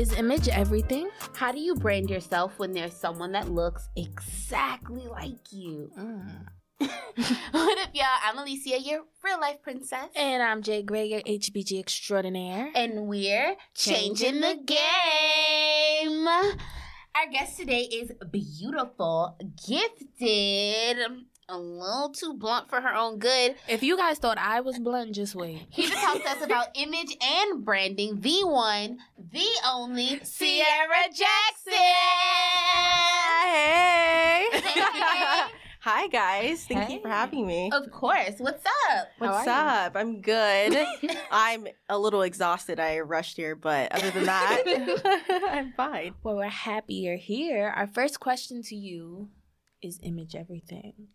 Is image everything? How do you brand yourself when there's someone that looks exactly like you? Mm. what up, y'all? I'm Alicia, your real life princess. And I'm Jay Gray, your HBG extraordinaire. And we're changing the game. Our guest today is beautiful, gifted, a little too blunt for her own good. If you guys thought I was blunt, just wait. Here to talk to us about image and branding, the one, the only, Sierra Jackson. Hey. Hey. Hi guys. Thank you for having me. Of course. What's up? What's are you? up? I'm good. I'm a little exhausted. I rushed here, but other than that, I'm fine. Well, we're happy you're here. Our first question to you is image everything?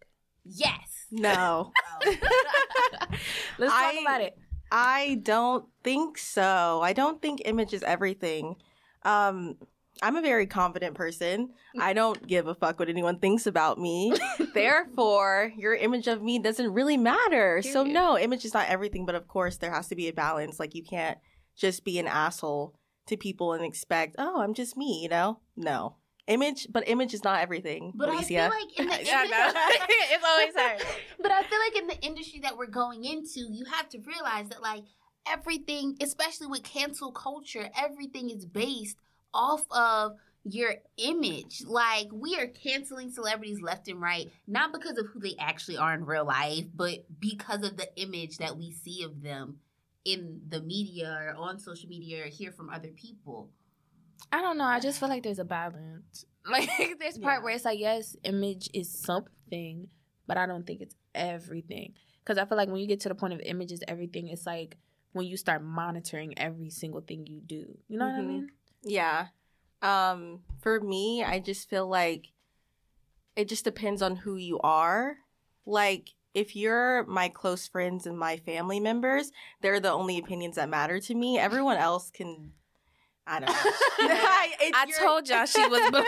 Yes. No. Let's talk I- about it. I don't think so. I don't think image is everything. Um I'm a very confident person. I don't give a fuck what anyone thinks about me. Therefore, your image of me doesn't really matter. So no, image is not everything, but of course there has to be a balance. Like you can't just be an asshole to people and expect, "Oh, I'm just me," you know? No. Image, but image is not everything. But I feel like in the Yeah, I know. it's always hard. But I feel like in the industry that we're going into, you have to realize that like everything, especially with cancel culture, everything is based off of your image. Like we are canceling celebrities left and right, not because of who they actually are in real life, but because of the image that we see of them in the media or on social media or hear from other people. I don't know. I just feel like there's a balance. Like there's part Yeah. where it's like, yes, image is something, but I don't think it's everything. Because I feel like when you get to the point of image is everything, it's like when you start monitoring every single thing you do. You know what I Mhm. mean? Yeah. Um, for me, I just feel like it just depends on who you are. Like, if you're my close friends and my family members, they're the only opinions that matter to me. Everyone else can, I don't know. I your- told y'all she was blunt.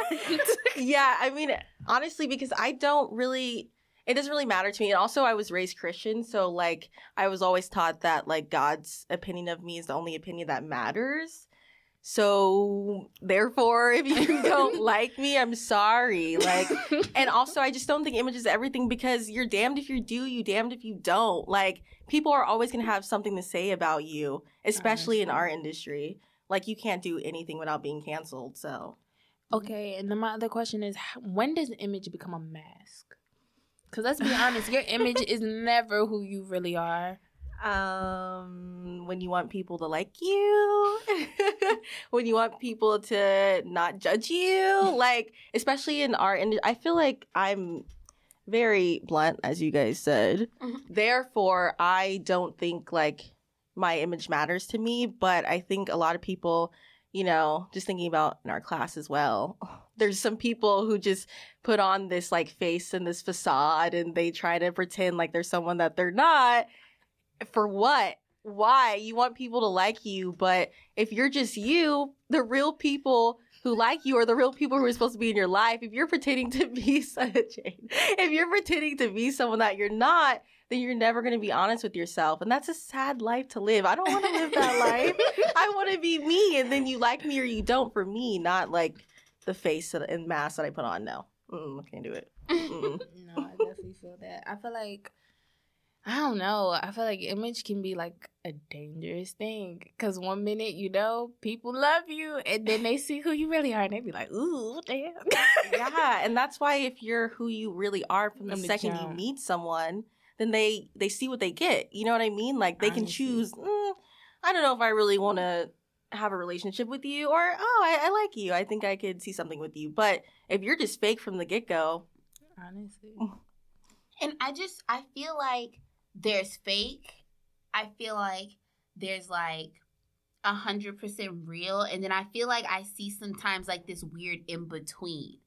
yeah, I mean, honestly, because I don't really, it doesn't really matter to me. And also, I was raised Christian, so like, I was always taught that like God's opinion of me is the only opinion that matters. So therefore, if you don't like me, I'm sorry. Like, and also, I just don't think image is everything because you're damned if you do, you damned if you don't. Like, people are always gonna have something to say about you, oh, especially in our industry. Like, you can't do anything without being canceled. So. okay, and then my other question is, when does image become a mask? Because let's be honest, your image is never who you really are. Um, when you want people to like you, when you want people to not judge you, like especially in art, and I feel like I'm very blunt, as you guys said. Mhm. Therefore, I don't think like my image matters to me, but I think a lot of people, you know, just thinking about in our class as well. There's some people who just put on this like face and this facade and they try to pretend like they're someone that they're not for what? Why? You want people to like you, but if you're just you, the real people who like you are the real people who are supposed to be in your life. If you're pretending to be such a, if you're pretending to be someone that you're not, then you're never going to be honest with yourself. And that's a sad life to live. I don't want to live that life. I want to be me. And then you like me or you don't for me, not like the face and mask that I put on. No. Mm-mm, I can't do it. No, I definitely feel that. I feel like I don't know. I feel like image can be like a dangerous thing because one minute you know people love you, and then they see who you really are, and they be like, "Ooh, damn." yeah, and that's why if you're who you really are from the From the second you meet someone, then they they see what they get. You know what I mean? Like they can Honestly. choose. Mm, I don't know if I really want to have a relationship with you, or oh, I, I like you. I think I could see something with you. But if you're just fake from the get go, Honestly, And I just I feel like there's fake. I feel like there's like a hundred percent real, and then I feel like I see sometimes like this weird in between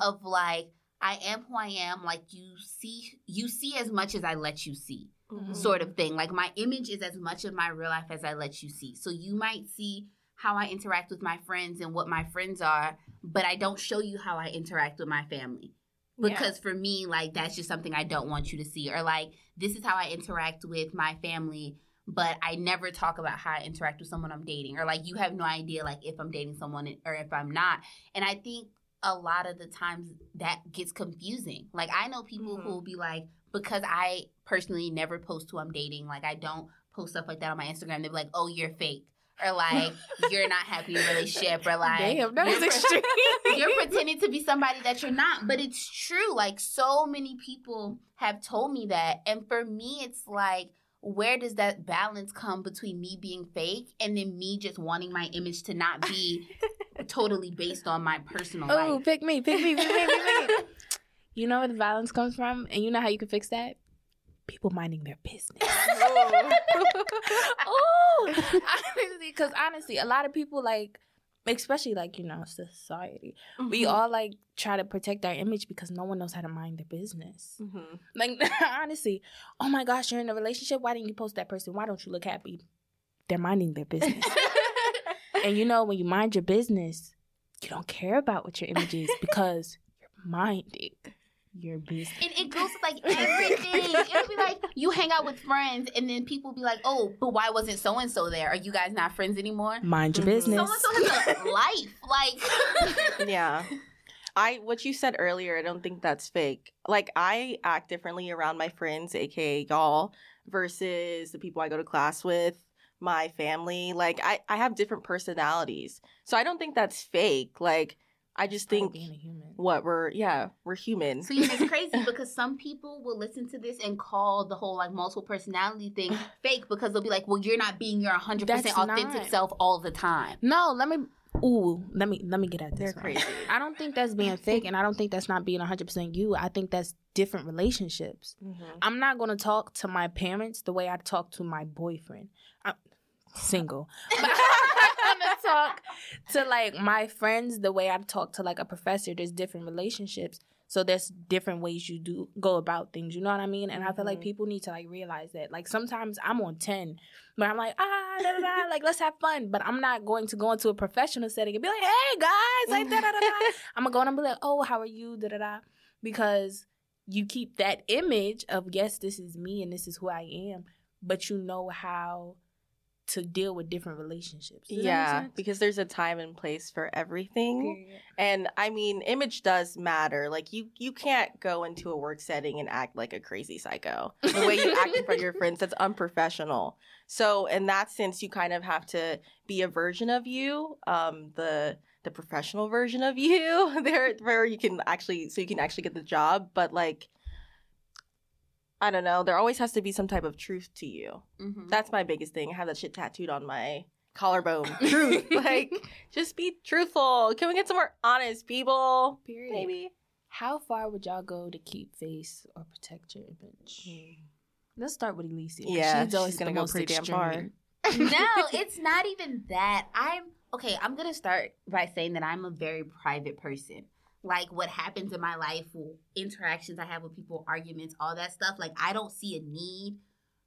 of like I am who I am. Like you see, you see as much as I let you see, Mhm. sort of thing. Like my image is as much of my real life as I let you see. So you might see how I interact with my friends and what my friends are, but I don't show you how I interact with my family because for me like that's just something i don't want you to see or like this is how i interact with my family but I never talk about how I interact with someone I'm dating, or like you have no idea like if I'm dating someone or if I'm not. And I think a lot of the times that gets confusing. Like I know people Mhm. who will be like, because I personally never post who I'm dating, like I don't post stuff like that on my Instagram. They're like, "Oh, you're fake," or like, "You're not happy in a relationship," or like, Damn, that "You're was extreme. you're pretending to be somebody that you're not. But it's true. Like so many people have told me that. And for me, it's like, where does that balance come between me being fake and then me just wanting my image to not be totally based on my personal Oh, life? pick me, pick me, pick me, pick me. You know where the violence comes from, and you know how you can fix that? People minding their business. oh, honestly, because honestly, a lot of people like, especially like you know society, we Mhm. all like try to protect our image because no one knows how to mind their business. Mhm. Like honestly, oh my gosh, you're in a relationship. Why didn't you post that person? Why don't you look happy? They're minding their business. And you know when you mind your business, you don't care about what your image is because you're minding your business. And it goes with like everything. It'll be like you hang out with friends, and then people be like, "Oh, but why wasn't so and so there? Are you guys not friends anymore?" Mind your Mhm. business. So and so has a life. Like, yeah. I what you said earlier, I don't think that's fake. Like I act differently around my friends, aka y'all, versus the people I go to class with, my family. Like I, I have different personalities. So I don't think that's fake. Like I just think being a human. what we're yeah, we're human. So yeah, it's crazy because some people will listen to this and call the whole like multiple personality thing fake because they'll be like, "Well, you're not being your hundred percent authentic not. self all the time." No, let me. Ooh, let me let me get at this. They're one. crazy. I don't think that's being fake, and I don't think that's not being 100 percent you. I think that's different relationships. Mhm. I'm not gonna talk to my parents the way I talk to my boyfriend. I'm single. But I'm gonna talk to like my friends the way I talk to like a professor. There's different relationships. So there's different ways you do go about things. You know what I mean? And I feel like Mhm. people need to like realize that. Like sometimes I'm on ten, but I'm like ah da da da like let's have fun. But I'm not going to go into a professional setting and be like hey guys like da da da da. I'm gonna go and be like oh how are you da da da because you keep that image of yes this is me and this is who I am, but you know how to deal with different relationships. Does Yeah, because there's a time and place for everything. Period. And I mean, image does matter. Like you, you can't go into a work setting and act like a crazy psycho. The way you act in front of your friends, that's unprofessional. So in that sense, you kind of have to be a version of you, um, the the professional version of you, there where you can actually, so you can actually get the job. But like, I don't know. There always has to be some type of truth to you. Mhm. That's my biggest thing. I have that shit tattooed on my collarbone. Truth. like, just be truthful. Can we get some more honest people? Period. Maybe. How far would y'all go to keep face or protect your image? Let's start with Elise. 'cause Yeah, she's always she's gonna go most pretty damn extreme. no, it's not even that. I'm okay. I'm gonna start by saying that I'm a very private person. Like what happens in my life, interactions I have with people, arguments, all that stuff. Like I don't see a need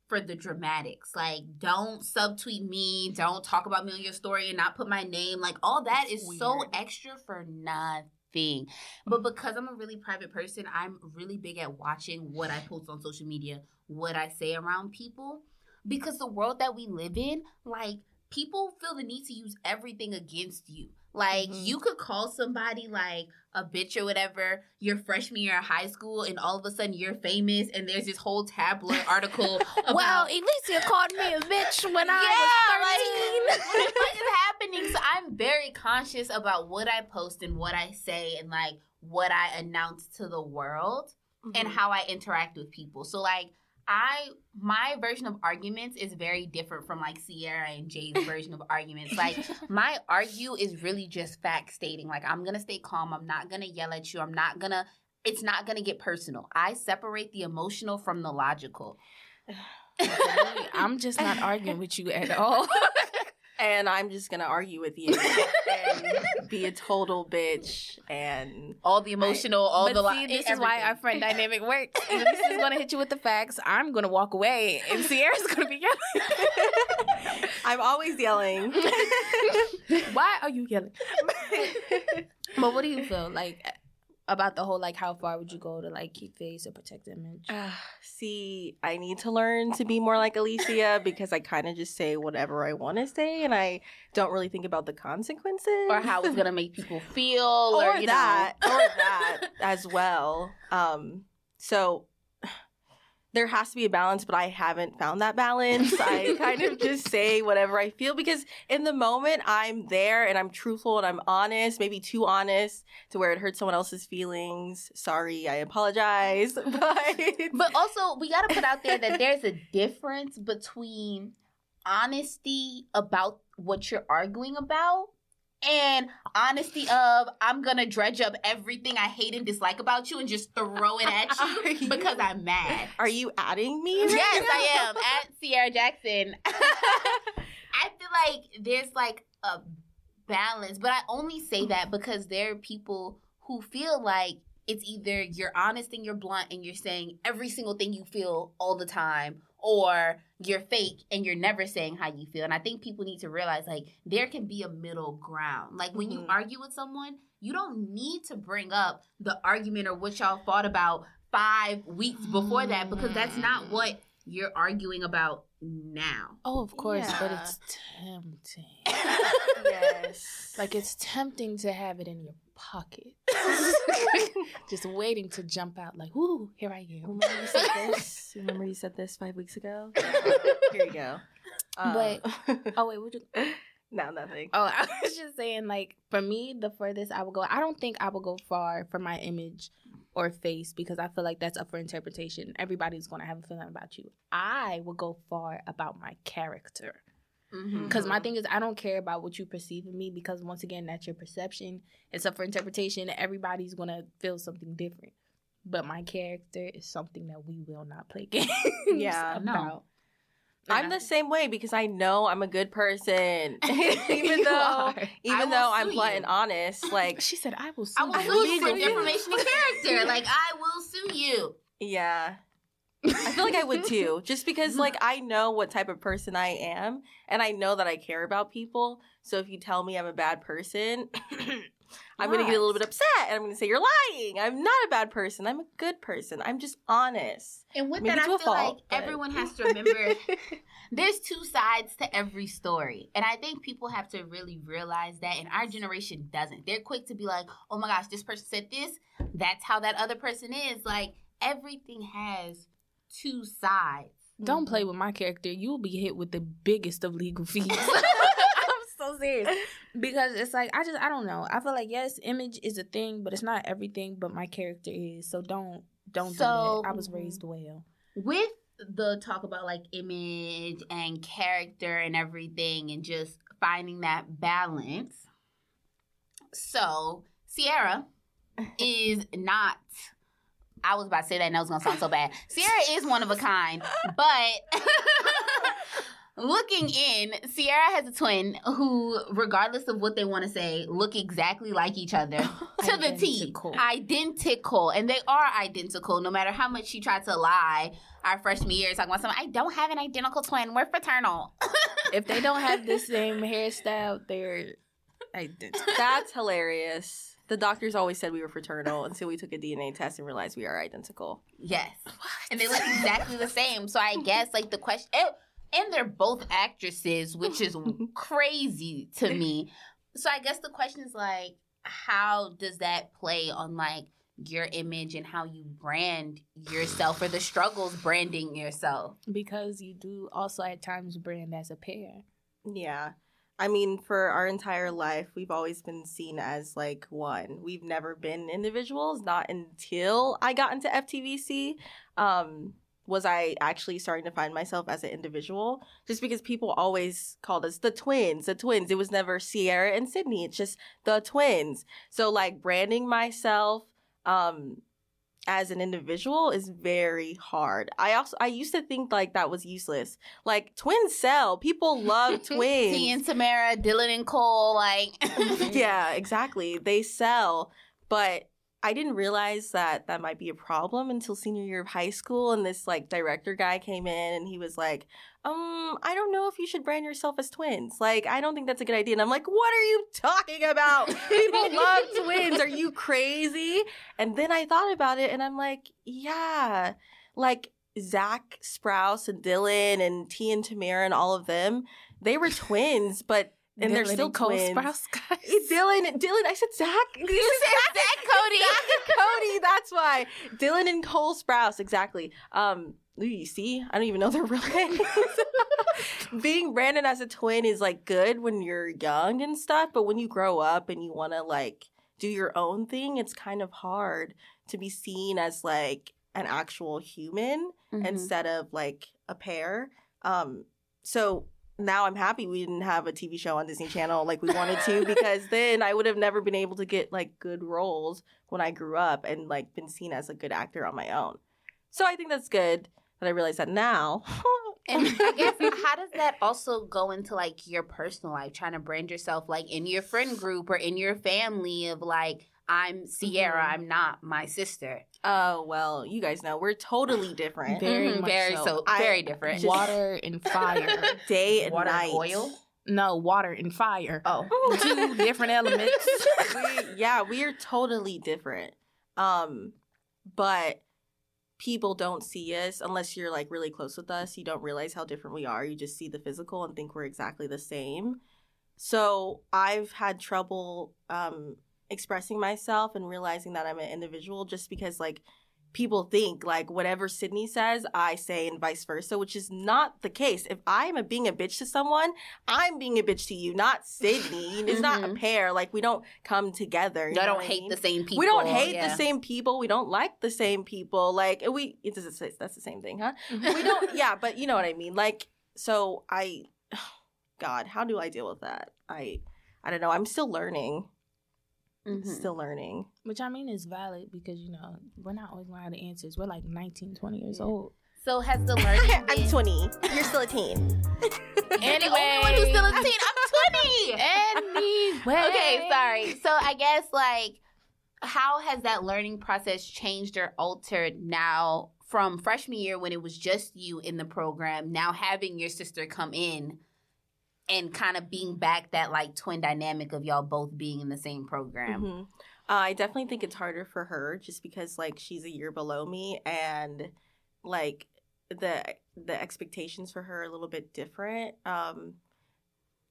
for the dramatics. Like don't subtweet me, don't talk about me on your story and not put my name. Like all that That's is so extra for nothing. But because I'm a really private person, I'm really big at watching what I post on social media, what I say around people because the world that we live in, like people feel the need to use everything against you. Like Mhm. you could call somebody like a bitch or whatever your freshman year of high school, and all of a sudden you're famous, and there's this whole tabloid article. About, Well, Elise called me a bitch when yeah, I was like, what, what is happening? So I'm very conscious about what I post and what I say, and like what I announce to the world and how I interact with people. So like I my version of arguments is very different from like Sierra and Jay's version of arguments. Like my argue is really just fact stating. Like I'm gonna stay calm. I'm not gonna yell at you. I'm not gonna. It's not gonna get personal. I separate the emotional from the logical. I'm just not arguing with you at all. and I'm just gonna argue with you and be a total bitch and All the emotional, all but the see, li- this is why our friend dynamic works. this is gonna hit you with the facts. I'm gonna walk away, and Sierra's gonna be yelling. I'm always yelling. Why are you yelling? But what do you feel like? About the whole like how far would you go to like keep face or protect image? Uh, see, I need to learn to be more like Alicia because I kind of just say whatever I want to say and I don't really think about the consequences or how it's gonna make people feel, or, or, you that, know. or that as well. Um, so there has to be a balance, but I haven't found that balance. I kind of just say whatever I feel because in the moment I'm there and I'm truthful and I'm honest, maybe too honest to where it hurts someone else's feelings. Sorry, I apologize. But But also, we got to put out there that there's a difference between honesty about what you're arguing about and honesty of I'm gonna dredge up everything I hate and dislike about you and just throw it at you you- because I'm mad. Are you adding me? right yes, now? I am at Sierra Jackson. I feel like there's like a balance, but I only say that because there are people who feel like it's either you're honest and you're blunt and you're saying every single thing you feel all the time, or you're fake and you're never saying how you feel. And I think people need to realize like there can be a middle ground. Like when you Mhm. argue with someone, you don't need to bring up the argument or what y'all fought about five weeks before that because that's not what you're arguing about now. Oh, of course, but it's tempting. yes. Like it's tempting to have it in your pocket, just waiting to jump out. Like, ooh, here I am. Remember you said this? Remember you said this five weeks ago? Here you go. But- Um, Oh wait, would you? no, nothing. Oh, I was just saying, like, for me, the furthest I would go, I don't think I would go far for my image or face because I feel like that's up for interpretation. Everybody's going to have a feeling about you. I will go far about my character. Because my Mhm. thing is, I don't care about what you perceive of me because, once again, that's your perception. It's up for interpretation. Everybody's going to feel something different. But my character is something that we will not play games Yeah, no. I'm the same way because I know I'm a good person. even though are. even though I'm blunt you. and honest, like She said, I will sue I will you sue you for legally." defamation of character. Like I will sue you. yeah. I feel like I would too. Just because like I know what type of person I am and I know that I care about people. So if you tell me I'm a bad person, I'm gonna get a little bit upset and I'm gonna say you're lying. I'm not a bad person. I'm a good person. I'm just honest. And with Maybe that, I to a feel like but- everyone has to remember there's two sides to every story. And I think people have to really realize that. And our generation doesn't. They're quick to be like, oh my gosh, this person said this. That's how that other person is. Like everything has two sides. Don't play mm-hmm. with my character. You will be hit with the biggest of legal fees. So serious. Because it's like I just I don't know. I feel like yes, image is a thing, but it's not everything. But my character is. So don't don't So- do that. I was raised well. With the talk about like image and character and everything and just finding that balance. So, Sierra is not I was about to say that and that was gonna sound so bad. Sierra is one of a kind, but looking in, Sierra has a twin who, regardless of what they want to say, look exactly like each other to the T. Identical. Identical. And they are identical, no matter how much she tried to lie our freshman year, talking about something. I don't have an identical twin. We're fraternal. If they don't have the same hairstyle, they're identical. That's hilarious. The doctors always said we were fraternal until we took a DNA test and realized we are identical. yes. And they look exactly the same. So I guess, like, the question. And, and they're both actresses, which is crazy to me. So I guess the question is, like, how does that play on, like, your image and how you brand yourself or the struggles branding yourself? Because you do also at times brand as a pair. Yeah. I mean, for our entire life, we've always been seen as like one. We've never been individuals, not until I got into FTVC. Um, was I actually starting to find myself as an individual? Just because people always called us the twins, the twins. It was never Sierra and Sydney. It's just the twins. So like branding myself um as an individual is very hard. I also I used to think like that was useless. Like twins sell. People love twins. T and Tamera, Dylan and Cole, like yeah, exactly. They sell, but I didn't realize that that might be a problem until senior year of high school. And this like director guy came in and he was like, um, I don't know if you should brand yourself as twins. Like, I don't think that's a good idea. And I'm like, what are you talking about? People love twins. Are you crazy? And then I thought about it and I'm like, yeah, like Zach Sprouse and Dylan and T and Tamera and all of them, they were twins, but and they're still. Sprouse, guys. Dylan, Dylan, I said Zach. You said Zach Cody. Zach and Cody, that's why. Dylan and Cole Sprouse, exactly. Um, you see, I don't even know their real names. Being branded as a twin is like good when you're young and stuff, but when you grow up and you want to like do your own thing, it's kind of hard to be seen as like an actual human Mhm. instead of like a pair. Um, so now I'm happy we didn't have a TV show on Disney Channel like we wanted to because then I would have never been able to get like good roles when I grew up and like been seen as a good actor on my own. So I think that's good that I realize that now. And I guess how does that also go into like your personal life, trying to brand yourself like in your friend group or in your family of like I'm Sierra, Mhm. I'm not my sister. Oh well, you guys know we're totally different. Very Mhm, much very so. so, I- very different. Water and fire. Day and Water, night. oil? no, water and fire. Oh, Two different elements. we, yeah, we are totally different. Um, but people don't see us unless you're like really close with us. You don't realize how different we are. You just see the physical and think we're exactly the same. So I've had trouble um, expressing myself and realizing that I'm an individual just because like people think like whatever Sydney says, I say and vice versa, which is not the case. If I'm a, being a bitch to someone, I'm being a bitch to you, not Sydney. It's not a Mhm. pair. Like we don't come together. you I don't what I hate mean? the same people. We don't hate yeah. the same people. We don't like the same people. Like we, it doesn't say that's the same thing, huh? We don't. yeah, but you know what I mean. Like so, I, God, how do I deal with that? I, I don't know. I'm still learning. Mhm. Still learning. Which I mean is valid because, you know, we're not always going to have the answers. We're like 19, 20 years old. So has the learning I'm 20. You're still a teen. You're the only one who's still a teen. I'm 20. Anyway. Okay, sorry. So I guess like how has that learning process changed or altered now from freshman year when it was just you in the program, now having your sister come in and kind of being back that like twin dynamic of y'all both being in the same program. Mhm. Uh, I definitely think it's harder for her just because like she's a year below me and like the the expectations for her a little bit different. Um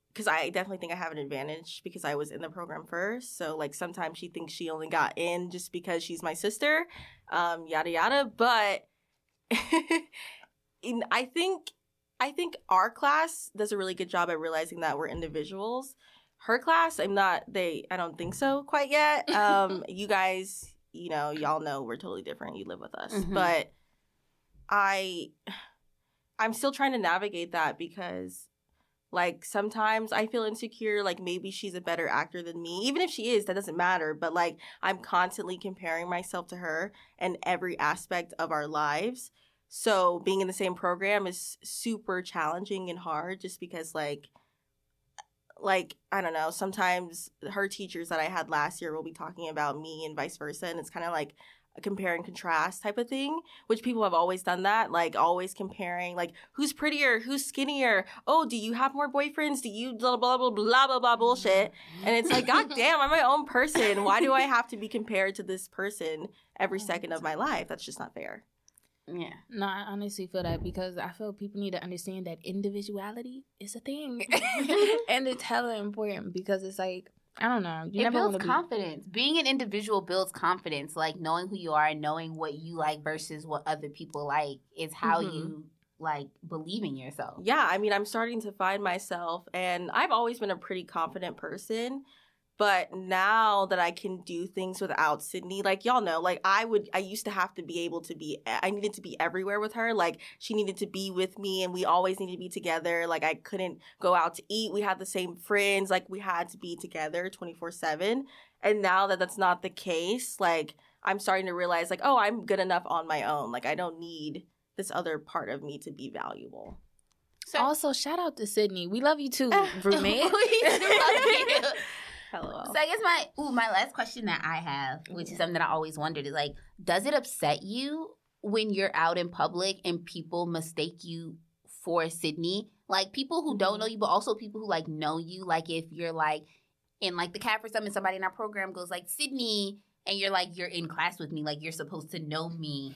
because I definitely think I have an advantage because I was in the program first. So like sometimes she thinks she only got in just because she's my sister, um, yada yada. But I think I think our class does a really good job at realizing that we're individuals. Her class i'm not they i don't think so quite yet. Um you guys you know y'all know we're totally different. You live with us. Mhm. but i i'm still trying to navigate that because like sometimes i feel insecure like maybe she's a better actor than me. Even if she is that doesn't matter. But like i'm constantly comparing myself to her in every aspect of our lives so being in the same program is super challenging and hard just because like like I don't know, sometimes her teachers that I had last year will be talking about me and vice versa and it's kind of like a compare and contrast type of thing, which people have always done that, like always comparing like who's prettier, who's skinnier. Oh, do you have more boyfriends? Do you blah blah blah blah blah blah bullshit. And it's like god damn, I'm my own person. Why do I have to be compared to this person every second of my life? That's just not fair. Yeah. No, I honestly feel that because I feel people need to understand that individuality is a thing, and it's hella important because it's like I don't know, you it never builds want to be. confidence. Being an individual builds confidence. Like knowing who you are and knowing what you like versus what other people like is how Mhm. you like believe in yourself. Yeah, I mean, I'm starting to find myself, and I've always been a pretty confident person. But now that I can do things without Sydney, like y'all know, like I would, I used to have to be able to be, I needed to be everywhere with her. Like she needed to be with me, and we always needed to be together. Like I couldn't go out to eat. We had the same friends. Like we had to be together 24 7. And now that that's not the case, like I'm starting to realize, like, oh, I'm good enough on my own. Like I don't need this other part of me to be valuable. So Also, shout out to Sydney. We love you too, roommate. We do love you. Hello. So I guess my ooh my last question that I have, which is something that I always wondered, is like, does it upset you when you're out in public and people mistake you for Sydney. Like people who don't Mhm. know you, but also people who like know you. Like if you're like in like the cat for something, somebody in our program goes like Sydney, and you're like you're in class with me, like you're supposed to know me.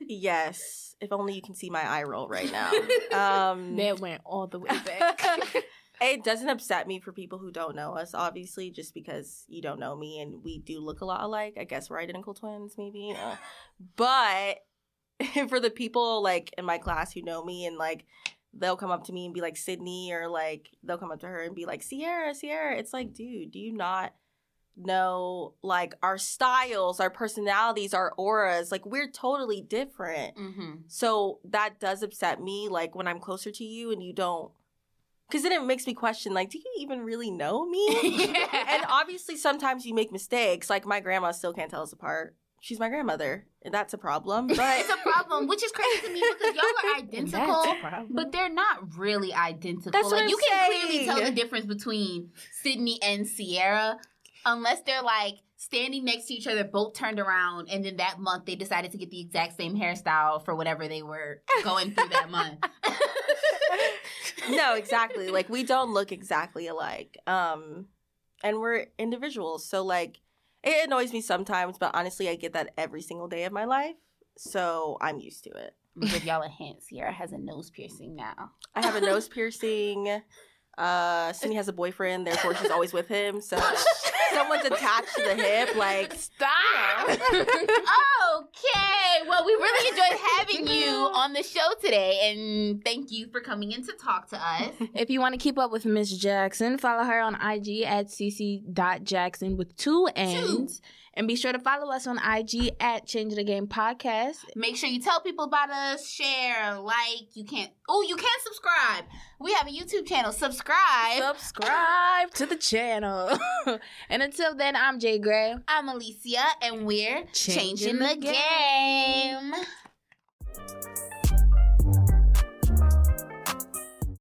Yes. If only you can see my eye roll right now. Um, That went all the way back. it doesn't upset me for people who don't know us, obviously, just because you don't know me and we do look a lot alike. I guess we're identical twins, maybe. Uh, but for the people like in my class who know me and like they'll come up to me and be like Sydney or like they'll come up to her and be like Sierra, Sierra. It's like, dude, do you not know like our styles, our personalities, our auras? Like we're totally different. mm-hmm. So that does upset me, like when I'm closer to you and you don't, because then it makes me question, like, do you even really know me? and obviously, sometimes you make mistakes. Like my grandma still can't tell us apart. She's my grandmother, and that's a problem. But it's a problem, which is crazy to me because y'all are identical. That's a problem. But they're not really identical. That's like I'm you can clearly tell the difference between Sydney and Sierra, unless they're like standing next to each other, both turned around, and then that month they decided to get the exact same hairstyle for whatever they were going through that month. no, exactly. Like we don't look exactly alike. Um, and we're individuals. So like, it annoys me sometimes, but honestly, I get that every single day of my life. So I'm used to it. Give y'all a hint. Sierra has a nose piercing now. I have a nose piercing. Uh, Sydney has a boyfriend, therefore she's always with him. So someone's attached to the hip. Like, Stop. Okay. Well, we really enjoyed having you on the show today, and thank you for coming in to talk to us. If you want to keep up with Miss Jackson, follow her on IG at cc.jackson with two N's. And be sure to follow us on IG at Change the Game Podcast. Make sure you tell people about us, share, like. You can't. Oh, you can subscribe. We have a YouTube channel. Subscribe. Subscribe to the channel. and until then, I'm Jay Gray. I'm Alicia, and we're Changing changing, the the game.